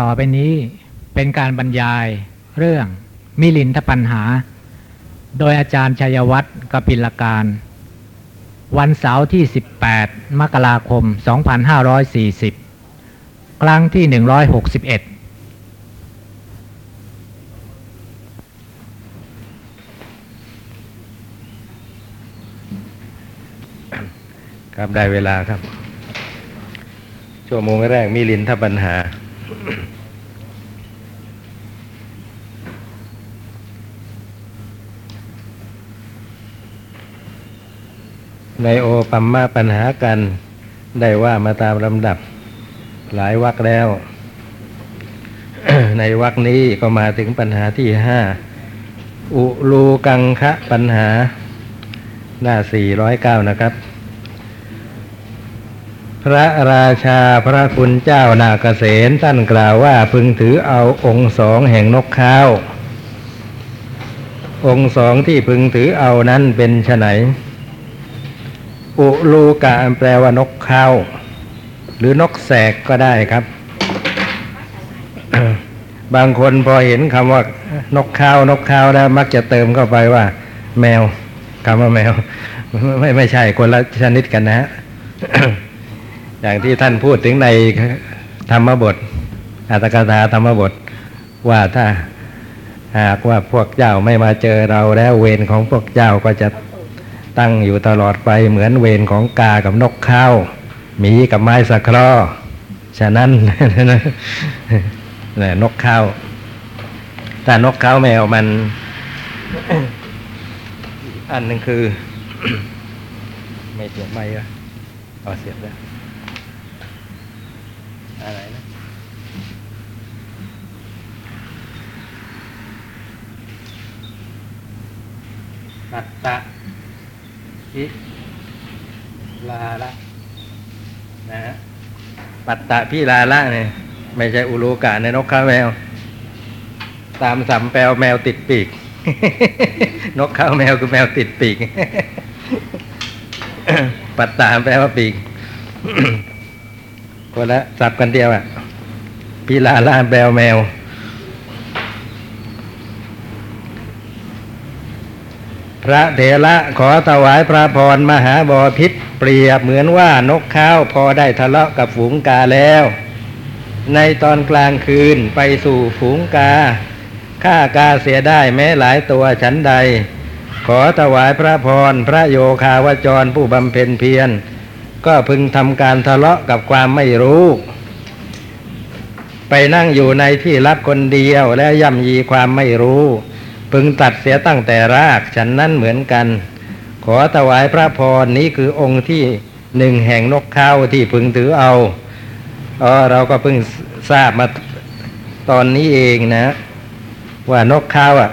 ต่อไปนี้เป็นการบรรยายเรื่องมิลินทปัญหา โดยอาจารย์ชัยวัฒน์กปิลการ วันเสาร์ที่ 18 มกราคม 2540 ครั้งที่ 161ครับได้เวลาครับ ชั่วโมงแรกมีลินทปัญหา ในโอปัมมาปัญหากัน ได้ว่ามาตามลำดับหลายวักแล้ว ในวักนี้ก็มาถึงปัญหาที่ห้าอุลูกังคะปัญหา หน้าสี่ร้อยเก้านะครับ พระราชาพระคุณเจ้านาเกษตท่านกล่าวว่าพึงถือเอาองค์สองแห่งนกข้าว องค์สองที่พึงถือเอานั้นเป็นไฉน อุลูกะแปลว่านกข้าวหรือนกแสกก็ได้ครับ บางคนพอเห็นคำว่านกข้าวนกข้าวแล้ว มักจะเติมเข้าไปว่า แมวคำว่าแมว ไม่ไม่ใช่คนละชนิดกันนะฮะอย่างที่ท่านพูดถึงในธรรมบทอัตกถาธรรมบทว่าถ้าหากว่าพวกเจ้าไม่มาเจอเราแล้วเวรของพวกเจ้าก็จะ ตั้งอยู่ตลอดไปเหมือนเวรของกากับนกข้าวหมีกับไม้สะคราะห์ฉะนั้นนี่นกข้าวแต่นกข้าวแมวมัน อันหนึ่งคือ ไม่เสียบไม่อะอ๋อเสียบแล้วอะไรนะปัตตะ อิลาละนะฮะปัตตะพิลาละเนี่ยไม่ใช่อุโลกะในนกข้าแมว ตามสำแปลวแมวติดปีก นกข้าวแมวคือแมวติดปีก ปัตตาแปลว่าปีกคนละสับกันเดียวอะพิลาล่าแปลวแมว พระเถระขอถวายพระพรมหาบอพิษเปรียบเหมือนว่านกข้าวพอได้ทะเลาะกับฝูงกาแล้ว ในตอนกลางคืนไปสู่ฝูงกาฆ่ากาเสียได้แม้หลายตัวฉันใด ขอถวายพระพรพระโยคาวจรผู้บำเพ็ญเพียรก็พึงทำการทะเลาะกับความไม่รู้ ไปนั่งอยู่ในที่รับคนเดียวและย่ำยีความไม่รู้ พึงตัดเสียตั้งแต่รากฉันนั้นเหมือนกัน ขอถวายพระพรนี้คือองค์ที่หนึ่งแห่งนกข้าวที่พึงถือเอาอ๋อเราก็เพิ่งทราบมาตอนนี้เองนะ ว่านกข้าวอะ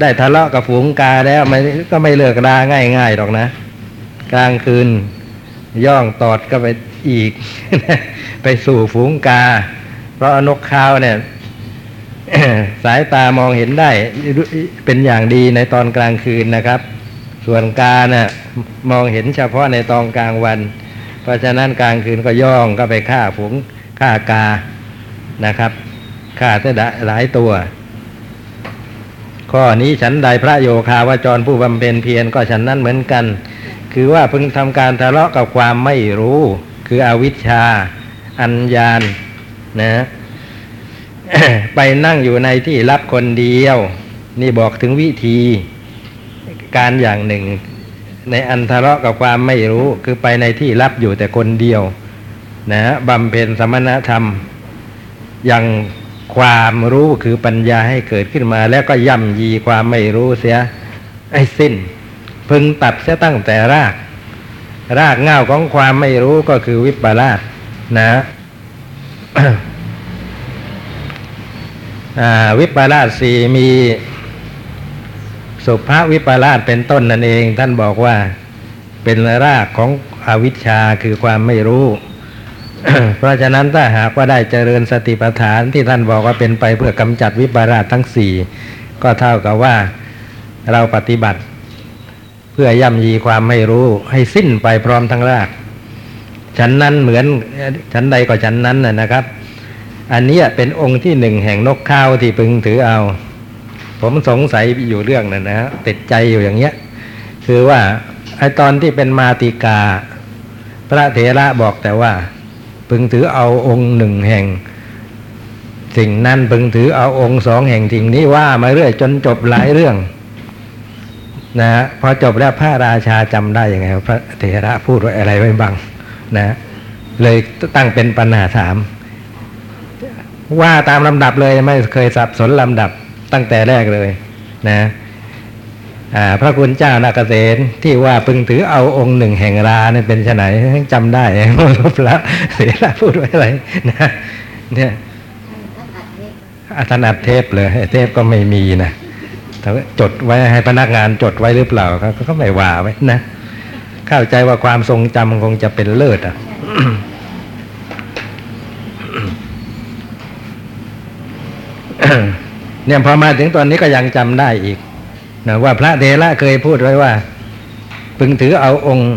ได้ทะเลาะกับฝูงกาแล้วมันก็ไม่เลิกราง่ายๆหรอกนะ กลางคืนย่องตอดก็ไปอีก ไปสู่ฝูงกา เพราะนกข้าวเนี่ย สายตามองเห็นได้เป็นอย่างดีในตอนกลางคืนนะครับ ส่วนกาน่ะมองเห็นเฉพาะในตอนกลางวัน เพราะฉะนั้นกลางคืนก็ย่องก็ไปฆ่าฝูงฆ่ากานะครับฆ่าได้หลายตัว ข้อนี้ฉันใดพระโยคาวาจรผู้บำเพ็ญเพียรก็ฉันนั้นเหมือนกัน คือว่าพึงทำการทะเลาะกับความไม่รู้ คืออวิชชา อัญญาณนะ ไปนั่งอยู่ในที่รับคนเดียว นี่บอกถึงวิธี การอย่างหนึ่ง ในอันทะเลาะกับความไม่รู้ คือไปในที่รับอยู่แต่คนเดียว นะบำเพ็ญสมณธรรม อย่างความรู้คือปัญญาให้เกิดขึ้นมา แล้วก็ย่ำยีความไม่รู้เสียไอ้สิ้น พึงตัดเสียตั้งแต่ราก รากเง่าของความไม่รู้ก็คือวิปลาสนะ วิปลาสสี่มีสุภาวิปลาสเป็นต้นนั่นเอง ท่านบอกว่าเป็นรากของอวิชชาคือความไม่รู้ เพราะฉะนั้นถ้าหากว่าได้เจริญสติปัฏฐานที่ท่านบอกว่าเป็นไปเพื่อกำจัดวิปลาสทั้งสี่ก็เท่ากับว่าเราปฏิบัติ เพื่อย่ำยีความไม่รู้ให้สิ้นไปพร้อมทั้งรากฉันนั้นเหมือนฉันใดก็ฉันนั้นนะครับ อันนี้เป็นองค์ที่หนึ่งแห่งนกข้าวที่พึงถือเอา ผมสงสัยอยู่เรื่องนั้นนะฮะติดใจอยู่อย่างเงี้ย คือว่าไอตอนที่เป็นมาติกา พระเถระบอกแต่ว่า พึงถือเอาองค์หนึ่งแห่ง สิ่งนั้นพึงถือเอาองค์สองแห่งสิ่งนี้ว่ามาเรื่อยจนจบหลายเรื่องนะฮะพอจบแล้วพระราชาจำได้ยังไงพระเถระพูดไว้อะไรไว้บ้างนะ เลยตั้งเป็นปัญหาถาม ว่าตามลำดับเลยไม่เคยสับสนลำดับตั้งแต่แรกเลยนะพระคุณเจ้านาเกษตที่ว่าพึงถือเอาองค์หนึ่งแห่งราเนี่ยเป็นไฉนจำได้พระเถระพูดไว้อะไรนะเนี่ยอาถนัดเทปเลยเทปก็ไม่มีนะแต่ว่าจดไว้ให้พนักงานจดไว้หรือเปล่าเขาก็ไม่ว่าไว้นะ เข้าใจว่าความทรงจำคงจะเป็นเลิศอะ เนี่ยพอมาถึงตอนนี้ก็ยังจำได้อีกนะว่าพระเทระเคยพูดไว้ว่า พึงถือเอาองค์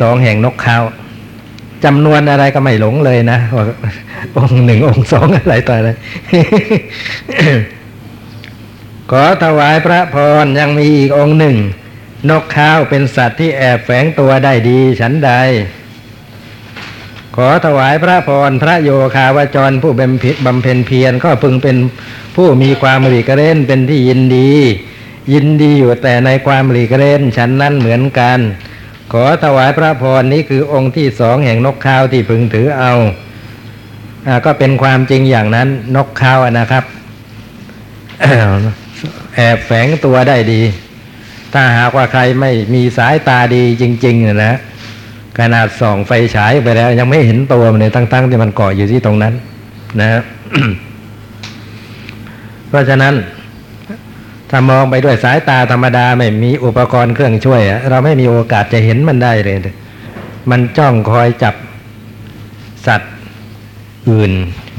สองแห่งนกเขาจำนวนอะไรก็ไม่หลงเลยนะว่าองค์หนึ่งองค์สองอะไรต่ออะไรขอถวายพระพรยังมีอีกองค์หนึ่ง นกข้าวเป็นสัตว์ที่แอบแฝงตัวได้ดีฉันใด ขอถวายพระพรพระโยคาวจรผู้บำเพ็ญบำเพ็ญเพียรก็พึงเป็นผู้มีความหลีกเล่นเป็นที่ยินดี ยินดีอยู่แต่ในความหลีกเล่นฉันนั้นเหมือนกัน ขอถวายพระพรนี้คือองค์ที่สองแห่งนกข้าวที่พึงถือเอาอก็เป็นความจริงอย่างนั้นนกข้าวนะครับแอบแฝงตัวได้ดี ถ้าหากว่าใครไม่มีสายตาดีจริง ๆนะ ขนาดส่องไฟฉายไปแล้ว ยังไม่เห็นตัวมันเลยตั้งๆที่มันเกาะอยู่ที่ตรงนั้นนะเพราะฉะนั้น ถ้ามองไปด้วยสายตาธรรมดาไม่มีอุปกรณ์เครื่องช่วยเราไม่มีโอกาสจะเห็นมันได้เลย มันจ้องคอยจับสัตว์อื่น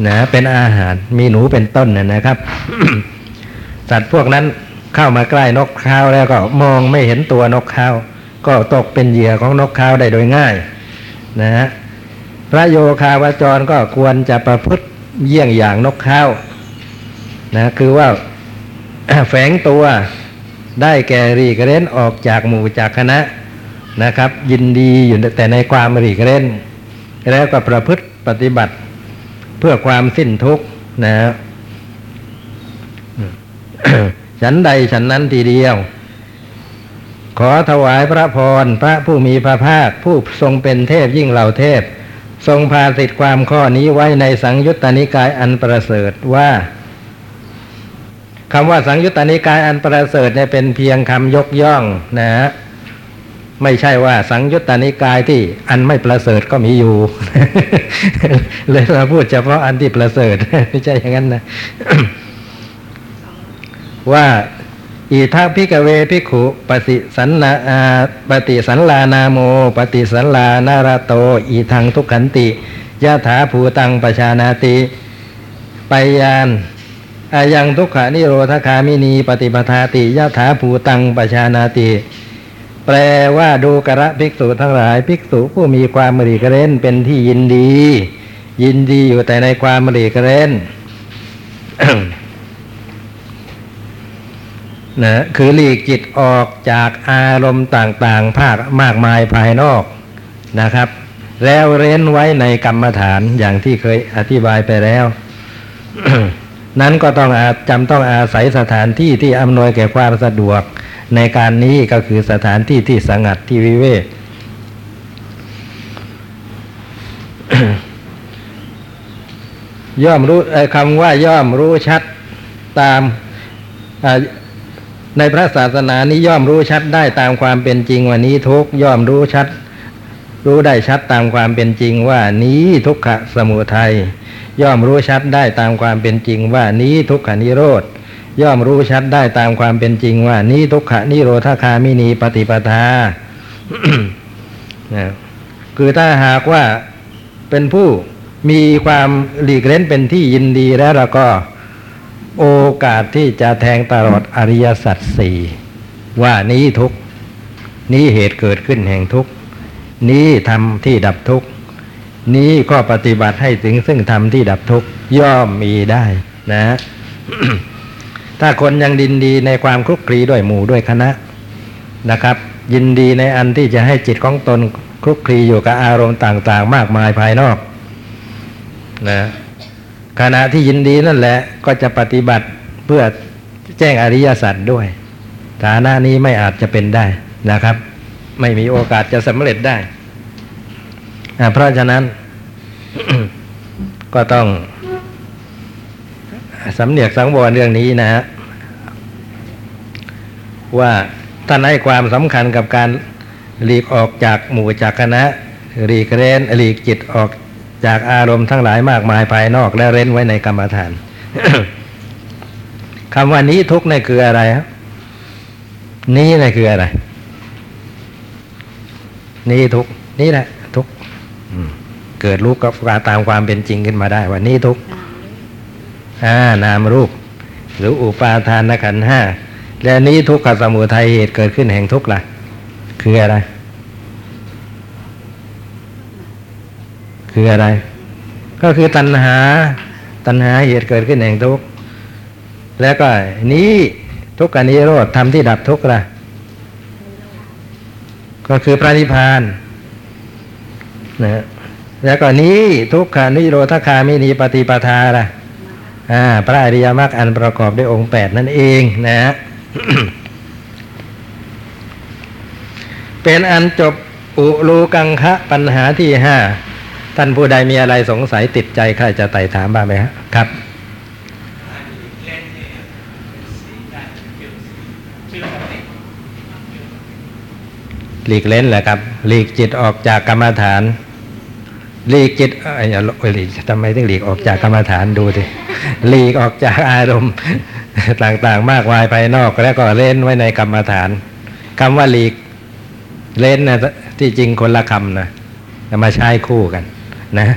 นะเป็นอาหารมีหนูเป็นต้นนะครับ สัตว์พวกนั้นเข้ามาใกล้นกข้าวแล้วก็มองไม่เห็นตัวนกข้าว ก็ตกเป็นเหยื่อของนกขาวได้โดยง่ายนะฮะพระโยคาวจรก็ควรจะประพฤติเยี่ยงอย่างนกข้าวนะคือว่าแฝงตัวได้แก่รีกเร้นออกจากหมู่จากคณะนะครับ ยินดีอยู่แต่ในความรีกเร้น แล้วก็ประพฤติปฏิบัติเพื่อความสิ้นทุกข์นะฉันใดฉันนั้นทีเดียว ขอถวายพระพรพระผู้มีพระภาค ผู้ทรงเป็นเทพยิ่งเหล่าเทพ ทรงพาสิทธิความข้อนี้ไว้ในสังยุตตนิกายอันประเสริฐว่าคำว่าสังยุตตนิกายอันประเสริฐเนี่ยเป็นเพียงคำยกย่องนะฮะไม่ใช่ว่าสังยุตตนิกายที่อันไม่ประเสริฐก็มีอยู่ เลยเราพูดเฉพาะอันที่ประเสริฐไม่ใช่อย่างนั้นนะว่า อิธะ ภิกขะเว ภิกขุปฏิสันนาปฏิสันลานาโม ปฏิสันลานาราโตอีทังทุกขันติยะถาภูตังปชานาติไปยานอายังทุกขานิโรธคามินีปฏิปทาติยะถาภูตังปชานาติ แปลว่าดูกระภิกษุทั้งหลายภิกษุผู้มีความมรีกเร้นเป็นที่ยินดี ยินดีอยู่แต่ในความมรีกเร้น นะคือหลีกจิตออกจากอารมณ์ต่างๆ ภาคมากมายภายนอกนะครับ แล้วเร้นไว้ในกรรมฐานอย่างที่เคยอธิบายไปแล้ว นั้นก็ต้องอาจำต้องอาศัยสถานที่ที่อำนวยแก่ความสะดวก ในการนี้ก็คือสถานที่ที่สงัดที่วิเวกย่อมรู้คำว่าย่อมรู้ชัดตาม ในพระศาสนานี้ย่อมรู้ชัดได้ตามความเป็นจริงว่านี้ทุกย่อมรู้ชัด รู้ได้ชัดตามความเป็นจริงว่านี้ทุกขะสมุทัยย่อมรู้ชัดได้ตามความเป็นจริงว่านี้ทุกขนิโรธย่อมรู้ชัดได้ตามความเป็นจริงว่านี้ทุกขนิโรธคามินีปฏิปทาคือถ้าหากว่าเป็นผู้มีความหลีกเล่นเป็นที่ยินดีแล้วเราก็ โอกาสที่จะแทงตลอดอริยสัจสี่ว่านี้ทุกนี้เหตุเกิดขึ้นแห่งทุกนี้ทำที่ดับทุกนี้ก็ปฏิบัติให้ถึงซึ่งธรรมที่ดับทุกย่อมมีได้นะ ถ้าคนยังดินดีในความคลุกคลีด้วยหมู่ด้วยคณะนะครับ ยินดีในอันที่จะให้จิตของตนคลุกคลีอยู่กับอารมณ์ต่าง ๆ มากมายภายนอก นะ ขณะที่ยินดีนั่นแหละก็จะปฏิบัติเพื่อแจ้งอริยสัจด้วย ฐานะนี้ไม่อาจจะเป็นได้นะครับ ไม่มีโอกาสจะสำเร็จได้เพราะฉะนั้นก็ต้องสำเนียกสังวรเรื่องนี้นะฮะว่าท่านให้ความสำคัญกับการหลีกออกจากหมู่จากคณะหลีกเร้นหลีกจิตออก จากอารมณ์ทั้งหลายมากมายภายนอกและเร้นไว้ในกรรมฐานคำว่านี้ทุกข์นี่คืออะไรครับนี้นี่คืออะไร นี่ทุกนี่แหละ ทุกเกิดรู้กับตามความเป็นจริงขึ้นมาได้ ว่านี่ทุกอ่านามรูป หรืออุปาทานขันห้าและนี้ทุกขสมุทัยเหตุเกิดขึ้นแห่งทุกข์ล่ะ คืออะไร คืออะไร ก็คือตัณหา ตัณหาเหตุเกิดขึ้นแห่งทุกข์แล้วก็นี้ทุกข์อนิโรธทำที่ดับทุกข์ละก็คือพระนิพพานนะฮะแล้วก็นี้ทุกขานิโรธคามินีปฏิปทาล่ะอ่าพระอริยมรรคอันประกอบด้วยองค์แปดนั่นเองนะฮะเป็นอันจบอุลูกังคะปัญหาที่ห้า ท่านผู้ใดมีอะไรสงสัยติดใจใครจะไต่ถามบ้างไหมฮะครับหลีกเล่นแหละครับ หลีกจิตออกจากกรรมฐาน หลีกจิตเอ้ยอย่าโอ้ยหลีกทำไมต้องหลีกออกจากกรรมฐานดูดิหลีกออกจากอารมณ์ต่างๆ มากมายภายนอกแล้วก็เล่นไว้ในกรรมฐานคำว่าหลีกเล่นนะที่จริงคนละคำนะจะมาใช้คู่กัน นะ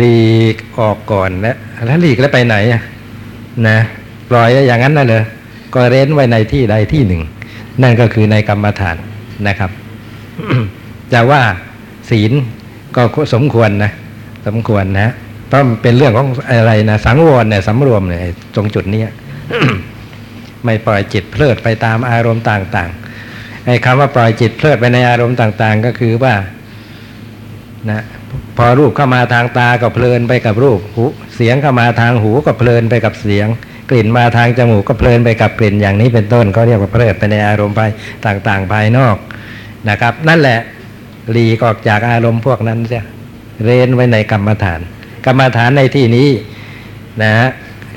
หลีกออกก่อนแล้วแล้วหลีกแล้วไปไหนอะนะปล่อยอย่างนั้นน่ะเลยก็เร้นไว้ในที่ใดที่หนึ่ง นั่นก็คือในกรรมฐานนะครับจะว่าศีลก็สมควรนะสมควรนะเพราะมันเป็นเรื่องของอะไรนะสังวรเนี่ยสำรวมเนี่ยตรงจุดเนี้ยไม่ปล่อยจิตเพลิดไปตามอารมณ์ต่างๆไอ้คำว่าปล่อยจิตเพลิดไปในอารมณ์ต่าง ๆ ก็คือว่า นะ พอรูปเข้ามาทางตาก็เพลินไปกับรูปหูเสียงเข้ามาทางหูก็เพลินไปกับเสียง กลิ่นมาทางจมูกก็เพลินไปกับกลิ่นอย่างนี้เป็นต้นก็เรียกว่าเพลิดไปในอารมณ์ภายต่างๆ ภายนอกนะครับ นั่นแหละหลีกออกจากอารมณ์พวกนั้นเสียเรนไว้ในกรรมฐาน กรรมฐานในที่นี้นะฮะ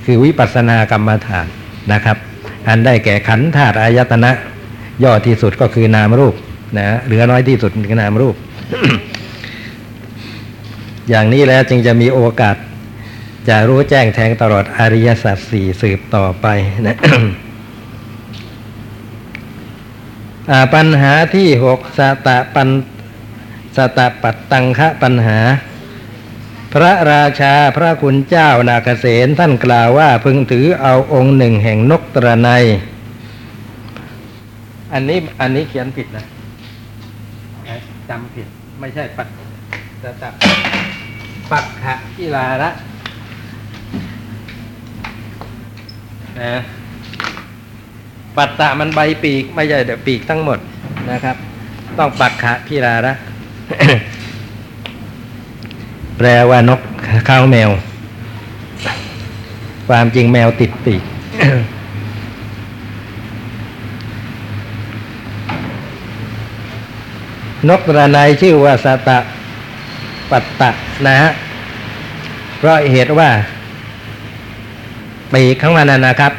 คือวิปัสสนากรรมฐานนะครับ อันได้แก่ขันธ์ธาตุอายตนะย่อที่สุดก็คือนามรูปนะเหลือน้อยที่สุดคือนามรูป อย่างนี้แล้วจึงจะมีโอกาส จะรู้แจ้งแทงตลอดอริยสัจสี่สืบต่อไปนะปัญหาที่หกสตะปันสตะปัตตังคะปัญหา พระราชาพระคุณเจ้านาคเกษตท่านกล่าวว่าพึงถือเอาองค์หนึ่งแห่งนกตระไนอันนี้อันนี้เขียนผิดนะจำผิด ไม่ใช่ปัตสตะปั ปักขะกิลาระนะปัตตะมันใบปีกไม่ใช่เดี๋ยวปีกทั้งหมดนะครับ ต้องปักขะพิราระแปลว่านกข้าวแมว ความจริงแมวติดปีกนกระนายชื่อว่าสตะ ปัตตะนะฮะเพราะเหตุว่า ปีกของมันนะนะครับ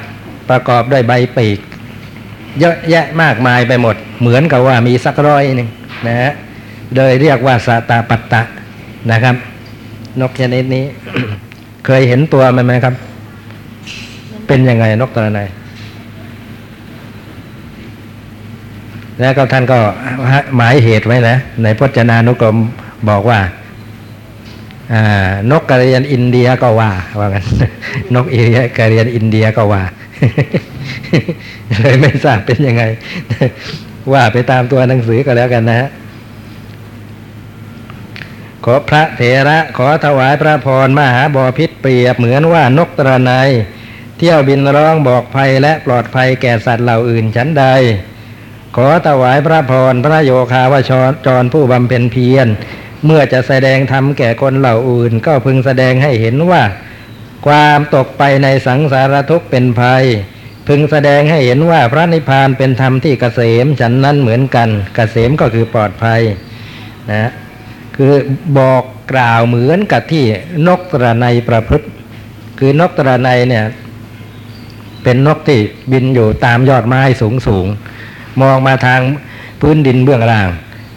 ประกอบด้วยใบปีก เยอะแยะมากมายไปหมด เหมือนกับว่ามีสักร้อยหนึ่งนะฮะโดยเรียกว่าสตาปัตตะนะครับ นกชนิดนี้ เคยเห็นตัวมันไหมครับ เป็นยังไงนกตัวไหนายแล้วก็ท่านก็หมายเหตุไว้นะในพจนานุกรมบอกว่า นกกระเรียนอินเดียก็ว่าว่างั้นนกอีกระเรียนอินเดียก็ว่าเลยไม่ทราบเป็นยังไง ว่าไปตามตัวหนังสือก็แล้วกันนะฮะขอพระเถระขอถวายพระพรมหาบอพิษเปรียบเหมือนว่านกตระไนเที่ยวบินร้องบอกภัยและปลอดภัยแก่สัตว์เหล่าอื่นชั้นใด ขอถวายพระพรพระโยคาวชรจรผู้บำเพ็ญเพียร เมื่อจะแสดงธรรมแก่คนเหล่าอื่น ก็พึงแสดงให้เห็นว่า ความตกไปในสังสารทุกข์เป็นภัย พึงแสดงให้เห็นว่าพระนิพพานเป็นธรรมที่เกษมฉันนั้นเหมือนกันเกษมก็คือปลอดภัยนะคือบอกกล่าวเหมือนกับที่นกตระไนประพฤติ คือนกตระไนเนี่ยเป็นนกที่บินอยู่ตามยอดไม้สูงสูงมองมาทางพื้นดินเบื้องล่าง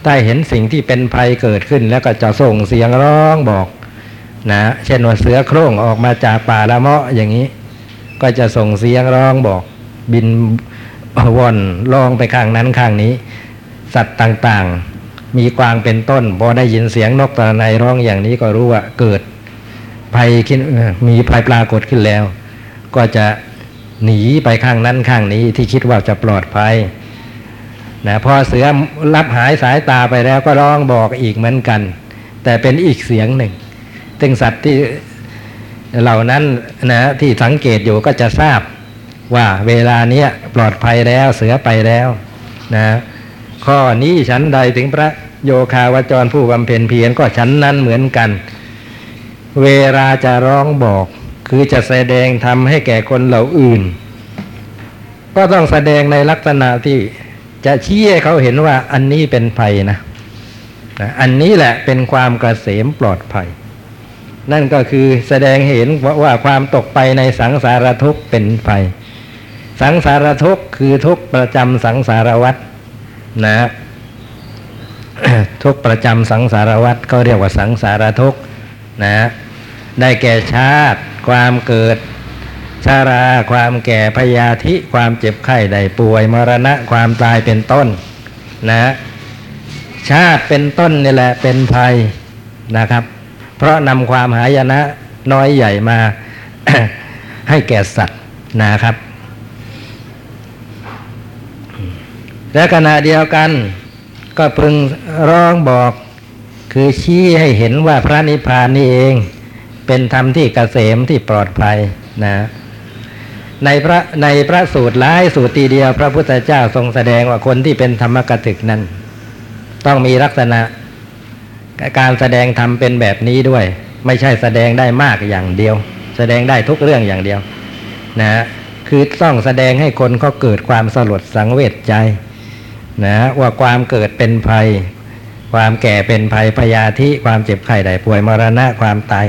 ได้เห็นสิ่งที่เป็นภัยเกิดขึ้น แล้วก็จะส่งเสียงร้องบอกนะเช่นว่าเสือโคร่งออกมาจากป่าละเมาะอย่างนี้ ก็จะส่งเสียงร้องบอก บินว่อนร้องไปข้างนั้นข้างนี้ สัตว์ต่างๆ มีกวางเป็นต้นพอได้ยินเสียงนกตะไนร้องอย่างนี้ก็รู้ว่าเกิดภัยขึ้นมีภัยปรากฏขึ้นแล้ว ก็จะหนีไปข้างนั้นข้างนี้ที่คิดว่าจะปลอดภัย นะพอเสือรับหายสายตาไปแล้วก็ร้องบอกอีกเหมือนกัน แต่เป็นอีกเสียงหนึ่งซึ่งสัตว์ที่เหล่านั้นนะที่สังเกตอยู่ก็จะทราบว่าเวลาเนี้ยปลอดภัยแล้วเสือไปแล้วนะข้อนี้ฉันใดถึงพระโยคาวจรผู้บำเพ็ญเพียรก็ฉันนั้นเหมือนกัน เวลาจะร้องบอก คือจะแสดงทำให้แก่คนเหล่าอื่น ก็ต้องแสดงในลักษณะที่ จะชี้ให้เขาเห็นว่าอันนี้เป็นภัยนะ อันนี้แหละเป็นความกระเสมปลอดภัย นั่นก็คือแสดงเห็นว่าวาความตกไปในสังสารทุกข์เป็นภัย สังสารทุกข์คือทุกประจำสังสารวัฏนะทุกประจำสังสารวัฏก็เรียกว่าสังสารทุกข์นะได้แก่ชาติ ความเกิด ชาราความแก่พยาธิความเจ็บไข้ได้ป่วย มรณะความตายเป็นต้นนะชาติเป็นต้นนี่แหละเป็นภัยนะครับ เพราะนำความหายนะน้อยใหญ่มา ให้แก่สัตว์นะครับ และขณะเดียวกันก็พึงร้องบอกคือชี้ให้เห็นว่าพระนิพพานนี่เอง เป็นธรรมที่เกษมที่ปลอดภัยนะ ในพระในพระสูตรหลายสูตรทีเดียว พระพุทธเจ้าทรงแสดงว่าคนที่เป็นธรรมกถึกนั้น ต้องมีลักษณะการแสดงธรรมเป็นแบบนี้ด้วย ไม่ใช่แสดงได้มากอย่างเดียว แสดงได้ทุกเรื่องอย่างเดียวนะฮะคือต้องแสดงให้คนเขาเกิดความสลดสังเวชใจนะว่าความเกิดเป็นภัย ความแก่เป็นภัยพยาธิความเจ็บไข้ได้ป่วยมรณะความตาย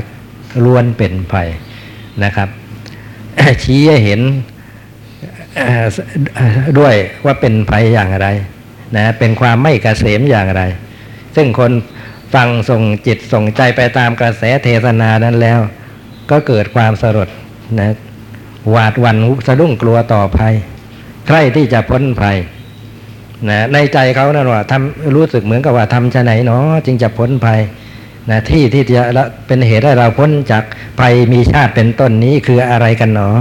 ล้วนเป็นภัยนะครับ ชี้ให้เห็นด้วยว่าเป็นภัยอย่างไรนะเป็นความไม่เกษมอย่างไร ซึ่งคนฟังส่งจิตส่งใจไปตามกระแสเทศนานั้นแล้ว ก็เกิดความสลดนะหวาดวั่นสะดุ้งกลัวต่อภัย ใครที่จะพ้นภัยนะในใจเขานั่นว่าทำรู้สึกเหมือนกับว่าทำชะไหนเนาะจึงจะพ้นภัย นะที่ที่จะละเป็นเหตุให้เราพ้นจากภัยมีชาติเป็นต้นนี้คืออะไรกันเนาะ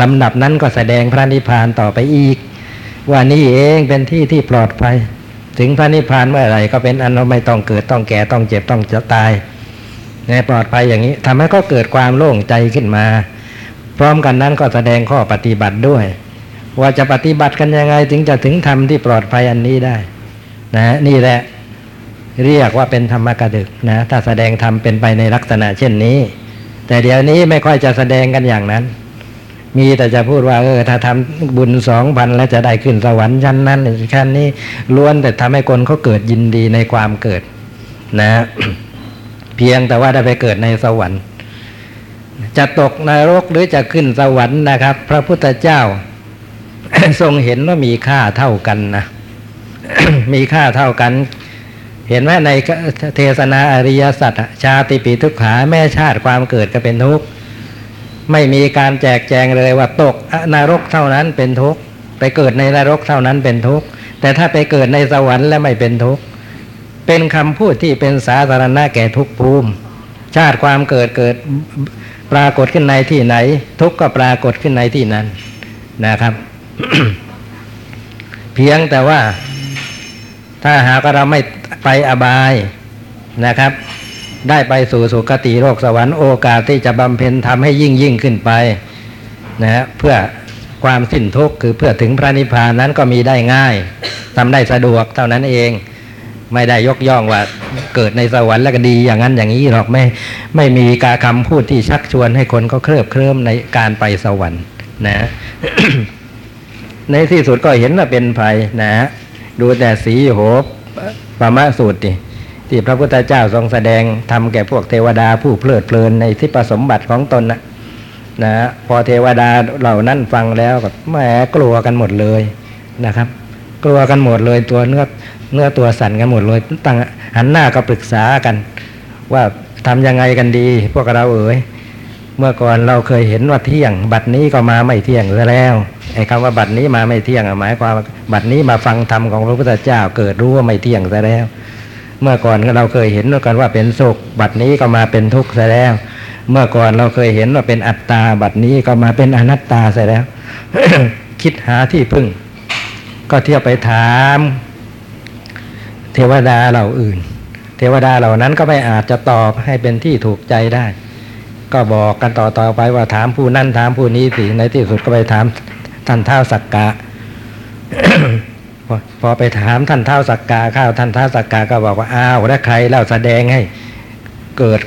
ลำดับนั้นก็แสดงพระนิพพานต่อไปอีก ว่านี่เองเป็นที่ที่ปลอดภัย ถึงพระนิพพานเมื่อไหร่ก็เป็นอันว่าไม่ต้องเกิดต้องแก่ต้องเจ็บต้องจะตายในปลอดภัยอย่างนี้ทำให้ก็เกิดความโล่งใจขึ้นมา พร้อมกันนั้นก็แสดงข้อปฏิบัติด้วย ว่าจะปฏิบัติกันยังไงถึงจะถึงธรรมที่ปลอดภัยอันนี้ได้ นะนี่แหละ เรียกว่าเป็นธรรมกระดึกนะถ้าแสดงธรรมเป็นไปในลักษณะเช่นนี้ แต่เดี๋ยวนี้ไม่ค่อยจะแสดงกันอย่างนั้น มีแต่จะพูดว่า เออ ถ้าทำบุญสองพันแล้วจะได้ขึ้นสวรรค์ชั้นนั้นชั้นนี้ล้วนแต่ทำให้คนเขาเกิดยินดีในความเกิด นะ เพียงแต่ว่าได้ไปเกิดในสวรรค์ จะตกนรกหรือจะขึ้นสวรรค์นะครับ พระพุทธเจ้า ทรงเห็นว่ามีค่าเท่ากันนะมีค่าเท่ากัน เห็นไหมในเทศนาอริยสัจชาติปีทุกขาแม่ชาติความเกิดก็เป็นทุกข์ไม่มีการแจกแจงเลยว่าตกนรกเท่านั้นเป็นทุกข์ไปเกิดในนรกเท่านั้นเป็นทุกข์แต่ถ้าไปเกิดในสวรรค์แล้วไม่เป็นทุกข์เป็นคำพูดที่เป็นสาธารณะแก่ทุกภูมิ ชาติความเกิดเกิดปรากฏขึ้นในที่ไหน ทุกข์ก็ปรากฏขึ้นในที่นั้นนะครับ เพียงแต่ว่า ถ้าหากเราไม่ ไปอบายนะครับ ได้ไปสู่สุคติโลกสวรรค์โอกาสที่จะบำเพ็ญทำให้ยิ่งยิ่งขึ้นไปนะฮะเพื่อความสิ้นทุกข์คือเพื่อถึงพระนิพพานนั้นก็มีได้ง่ายทำได้สะดวกเท่านั้นเองไม่ได้ยกย่องว่าเกิดในสวรรค์แล้วก็ดีอย่างนั้นอย่างนี้หรอกไม่ไม่มีการคำพูดที่ชักชวนให้คนเขาเคลิบเคลิ้มในการไปสวรรค์นะ ในที่สุดก็เห็นว่าเป็นภัยนะ ดูแต่สีโห ปามะสูตรดิที่พระพุทธเจ้าทรงแสดงทำแก่พวกเทวดาผู้เพลิดเพลินในที่ปสมบัติของตนนะนะฮะพอเทวดาเหล่านั้นฟังแล้วก็แหมกลัวกันหมดเลยนะครับ กลัวกันหมดเลยตัวเนื้อเนื้อตัวสั่นกันหมดเลยตั้งหันหน้าก็ปรึกษากัน ว่าทำยังไงกันดี พวกเราเอ๋ย เมื่อก่อนเราเคยเห็นว่าเที่ยง บัดนี้ก็มาไม่เที่ยงซะแล้วไอ้คำว่าบัดนี้มาไม่เที่ยงหมายความว่าบัดนี้มาฟังธรรมของพระพุทธเจ้าเกิดรู้ว่าไม่เที่ยงซะแล้ว เมื่อก่อนเราเคยเห็นกันว่าเป็นสุข บัดนี้ก็มาเป็นทุกข์ซะแล้ว เมื่อก่อนเราเคยเห็นว่าเป็นอัตตา บัดนี้ก็มาเป็นอนัตตาซะแล้ว คิดหาที่พึ่ง ก็เที่ยวไปถาม เทวดาเหล่าอื่น เทวดาเหล่านั้นก็ไม่อาจจะตอบให้เป็นที่ถูกใจได้ ก็บอกกันต่อต่อไปว่าถามผู้นั่นถามผู้นี้สิในที่สุดก็ไปถามท่านเท้าสักกะพอพอไปถามท่านเท้าสักกาข้าวท่านเท้าสักกาก็บอกว่าอ้าวแล้วใครเล่าแสดงให้เกิด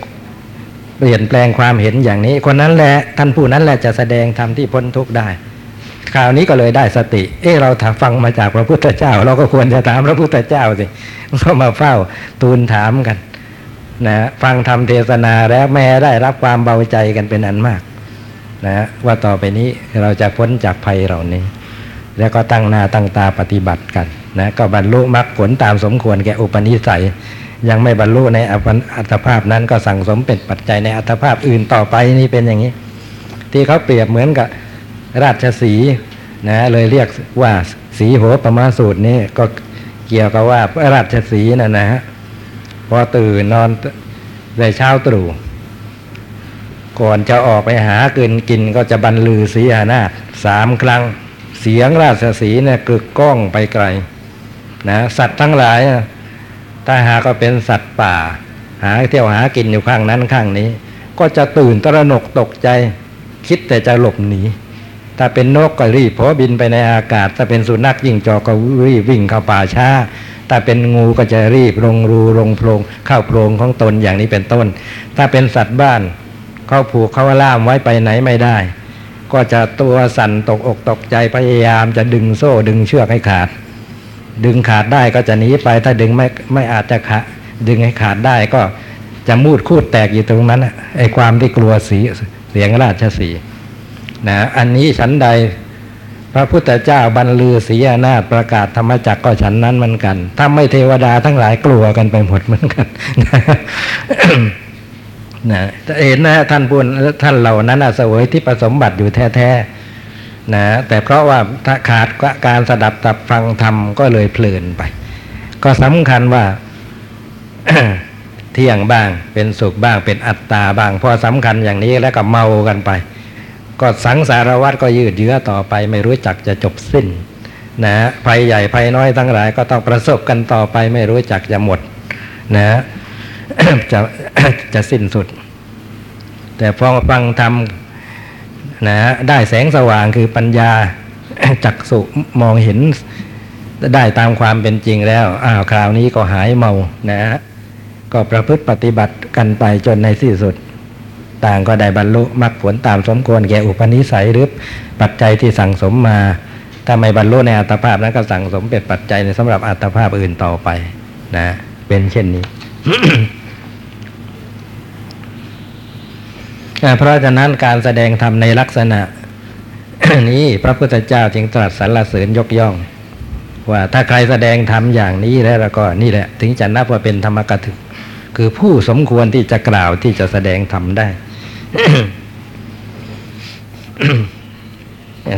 เปลี่ยนแปลงความเห็นอย่างนี้ คนนั้นแหละท่านผู้นั้นแหละจะแสดงธรรมที่พ้นทุกข์ได้ คราวนี้ก็เลยได้สติ เออเราถาฟังมาจากพระพุทธเจ้า เราก็ควรจะถามพระพุทธเจ้าสิก็มาเฝ้าทูลถามกัน นะฟังธรรมเทศนาแล้วแม่ได้รับความเบาใจกันเป็นอันมากนะว่าต่อไปนี้เราจะพ้นจากภัยเหล่านี้ แล้วก็ตั้งหน้าตั้งตาปฏิบัติกันนะก็บรรลุมรรคผลตามสมควรแก่อุปนิสัย ยังไม่บรรลุในอัตภาพนั้นก็สั่งสมเป็นปัจจัยในอัตภาพอื่นต่อไปนี่เป็นอย่างนี้ ที่เขาเปรียบเหมือนกับราชสีนะเลยเรียกว่าสีโหประมาสูตรนี้ก็เกี่ยวกับว่าราชสีนะนะฮะ พอตื่นนอนในเช้าตรู่ก่อนจะออกไปหาเกินกินก็จะบรรลือสีหานาสามครั้ง เสียงราชสีเนี่ยกึกก้องไปไกลนะสัตว์ทั้งหลายถ้าหาก็เป็นสัตว์ป่า หาเที่ยวหากินอยู่ข้างนั้นข้างนี้ ก็จะตื่นตระหนกตกใจ คิดแต่จะหลบหนี ถ้าเป็นนกก็รีบเพราะบินไปในอากาศ ถ้าเป็นสุนัขยิ่งจอกก็รีบวิ่งเข้าป่าช้า ถ้าเป็นงูก็จะรีบลงรูลงโพรงเข้าโพรงของตนอย่างนี้เป็นต้น ถ้าเป็นสัตว์บ้านเขาผูกเขาล่ามไว้ไปไหนไม่ได้ ก็จะตัวสั่นตกอกตกใจพยายามจะดึงโซ่ดึงเชือกให้ขาด ดึงขาดได้ก็จะหนีไป ถ้าดึงไม่ไม่อาจจะขาดึงให้ขาดได้ก็จะมูดคูดแตกอยู่ตรงนั้นไอ้ความที่กลัวสีเสียงราชสี นะอันนี้ฉันใด พระพุทธเจ้าบรรลือศีอนาถประกาศธรรมจักก็ฉันนั้นเหมือนกัน ถ้าไม่เทวดาทั้งหลายกลัวกันไปหมดเหมือนกันนะเห็นนะท่านพูดท่านเหล่านั้นเสวยที่ประสมบัติอยู่แท้ๆนะแต่เพราะว่าถ้าขาดการสดับตับฟังธรรมก็เลยเพลินไป ก็สำคัญว่าเที่ยงบ้างเป็นสุขบ้างเป็นอัตตาบ้าง พอสำคัญอย่างนี้แล้วก็เมากันไป ก็สังสารวัตรก็ยืดเยื้อต่อไป ไม่รู้จักจะจบสิ้นนะภัยใหญ่ภัยน้อยทั้งหลายก็ต้องประสบกันต่อไป ไม่รู้จักจะหมดนะจะจะสิ้นสุด แต่พอฟังธรรมนะได้แสงสว่างคือปัญญาจักสุมองเห็นได้ตามความเป็นจริงแล้ว อ้าวคราวนี้ก็หายเมานะก็ประพฤติปฏิบัติกันไปจนในที่สุด ต่างก็ได้บรรลุมรรคผลตามสมควรแก่อุปนิสัยหรือปัจจัยที่สั่งสมมาถ้าไม่บรรลุในอัตภาพนั้นก็สั่งสมเป็นปัจจัยในสำหรับอัตภาพอื่นต่อไปนะเป็นเช่นนี้เพราะฉะนั้นการแสดงธรรมในลักษณะ นี้พระพุทธเจ้าจึงตรัสสรรเสริญยกย่อง ว่าถ้าใครแสดงธรรมอย่างนี้แล้วก็นี่แหละ ถึงจะนับว่าเป็นธรรมกถึกคือผู้สมควรที่จะกล่าวที่จะแสดงธรรมได้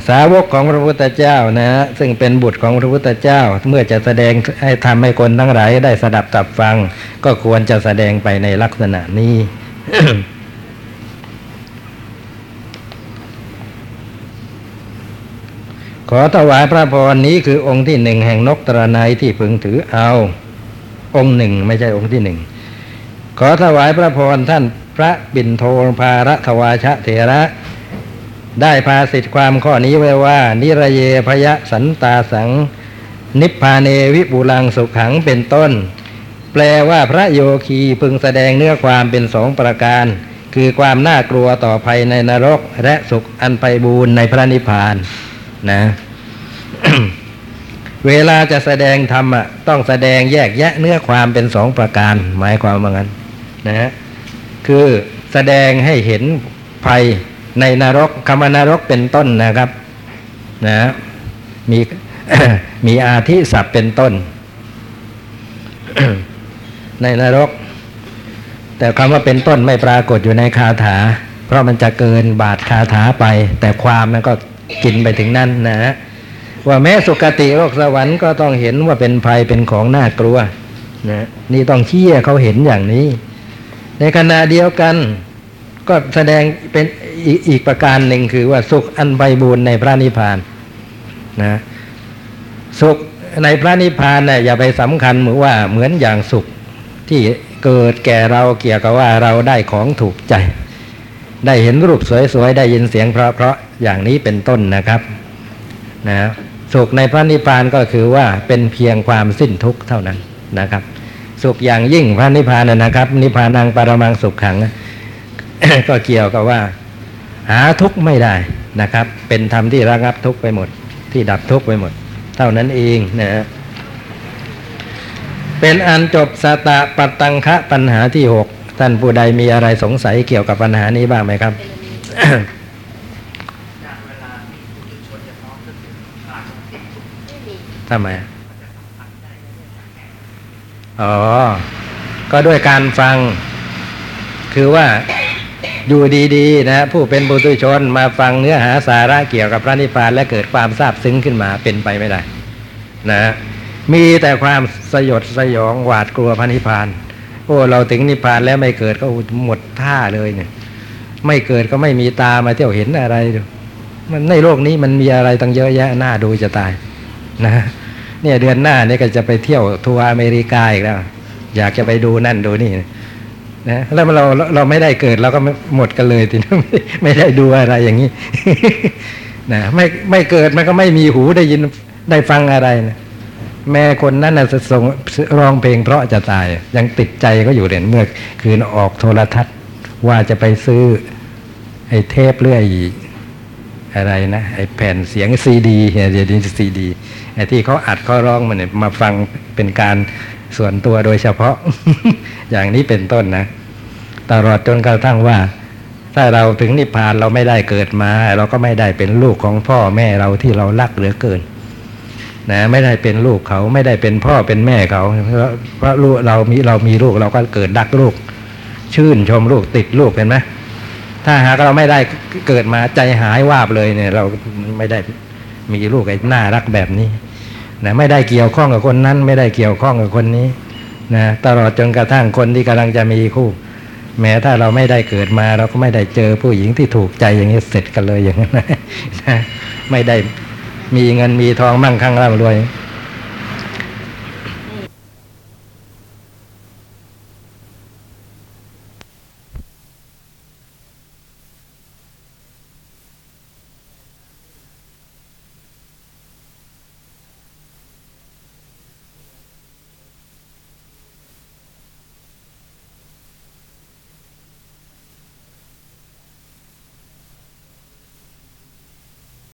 สาวกของพระพุทธเจ้านะซึ่งเป็นบุตรของพระพุทธเจ้า เมื่อจะแสดงให้ทำให้คนทั้งหลายได้สดับตับฟัง ก็ควรจะแสดงไปในลักษณะนี้ขอถวายพระพรนี้คือองค์ที่หนึ่งแห่งนกตรนัยที่พึงถือเอา องค์หนึ่งไม่ใช่องค์ที่หนึ่งขอถวายพระพรท่าน พระบิณโทภารทวาชะเถระ ได้พาสิทธิความข้อนี้ไว้ว่า นิระเยพยะสันตาสัง นิพพาเนวิปุลังสุขขังเป็นต้น แปลว่าพระโยคีพึงแสดงเนื้อความเป็นสองประการ คือความน่ากลัวต่อภัยในนรก และสุขอันไปบูรในพระนิพพานนะเวลาจะแสดงธรรมอะต้องแสดงแยกแยะเนื้อความเป็นสองประการ หมายความว่างั้นนะฮะ คือแสดงให้เห็นภัยในนรกคำว่านรกเป็นต้นนะครับนะมีมีอาทิศัพท์เป็นต้น ในนรก แต่คำว่าเป็นต้นไม่ปรากฏอยู่ในคาถา เพราะมันจะเกินบาทคาถาไป แต่ความมันก็กินไปถึงนั่นนะฮะว่าแม้สุคติโลกสวรรค์ก็ต้องเห็นว่าเป็นภัยเป็นของน่ากลัวนะนี่ต้องเชี่ยเขาเห็นอย่างนี้ ในขณะเดียวกันก็แสดงเป็นอีกอีกประการหนึ่งคือว่าสุขอันใบบูรณ์ในพระนิพพานนะสุขในพระนิพพานเนี่ยอย่าไปสำคัญเหมือนว่าเหมือนอย่างสุขที่เกิดแก่เราเกี่ยวกับว่าเราได้ของถูกใจ ได้เห็นรูปสวยๆ ได้ยินเสียงเพราะๆอย่างนี้เป็นต้นนะครับนะสุขในพระนิพพานก็คือว่าเป็นเพียงความสิ้นทุกข์เท่านั้นนะครับ สุขอย่างยิ่งพระนิพพานนะครับ นิพพานังปรมังสุขขัง ก็เกี่ยวกับว่า หาทุกข์ไม่ได้นะครับ เป็นธรรมที่ระงับทุกข์ไปหมด ที่ดับทุกข์ไปหมด เท่านั้นเองนะฮะเป็นอันจบสตะปัตตังคะปัญหาที่หกท่านผู้ใดมีอะไรสงสัยเกี่ยวกับปัญหานี้บ้างไหมครับทำไม อ๋อ ก็ด้วยการฟัง คือว่าอยู่ดีๆนะผู้เป็นบุตุชนมาฟังเนื้อหาสาระเกี่ยวกับพระนิพพานและเกิดความซาบซึ้งขึ้นมาเป็นไปไม่ได้ นะ มีแต่ความสยดสยองหวาดกลัวพระนิพพาน โอ้เราถึงนิพพานแล้วไม่เกิดก็หมดท่าเลยเนี่ย ไม่เกิดก็ไม่มีตามาเที่ยวเห็นอะไรดูมันในโลกนี้มันมีอะไรตั้งเยอะแยะน่าดูจะตาย นะ เนี่ยเดือนหน้านี่ก็จะไปเที่ยวทัวร์อเมริกาอีกแล้ว อยากจะไปดูนั่นดูนี่นะแล้วเราเราไม่ได้เกิดเราก็หมดกันเลยทีนี้ไม่ไม่ได้ดูอะไรอย่างนี้นะไม่ไม่เกิดมันก็ไม่มีหูได้ยินได้ฟังอะไรนะแม่คนนั้นน่ะส่งร้องเพลงเพราะจะตาย ยังติดใจก็อยู่เด่นเมื่อคืนออกโทรทัศน์ ว่าจะไปซื้อไอ้เทปเรื่อย อะไรนะไอแผ่นเสียงซีดีเดี๋ยวนี้ซีดีไอที่เขาอัดเขาร้องมันเนี่ยมาฟังเป็นการส่วนตัวโดยเฉพาะ อย่างนี้เป็นต้นนะ ตลอดจนกระทั่งว่า ถ้าเราถึงนิพพานเราไม่ได้เกิดมา เราก็ไม่ได้เป็นลูกของพ่อแม่เราที่เรารักเหลือเกินนะไม่ได้เป็นลูกเขาไม่ได้เป็นพ่อเป็นแม่เขาเพราะเราะลูกเรามีเรามีลูกเราก็เกิดรักลูก ชื่นชมลูกติดลูกเห็นไหม ถ้าหากเราไม่ได้เกิดมาใจหายวาบเลยเนี่ย เราไม่ได้มีลูกไอ้น่ารักแบบนี้นะไม่ได้เกี่ยวข้องกับคนนั้น ไม่ได้เกี่ยวข้องกับคนนี้นะตลอดจนกระทั่งคนที่กำลังจะมีคู่ แม้ถ้าเราไม่ได้เกิดมา เราก็ไม่ได้เจอผู้หญิงที่ถูกใจอย่างนี้เสร็จกันเลยอย่างนั้นนะไม่ได้มีเงินมีทองมั่งคั่งร่ำรวย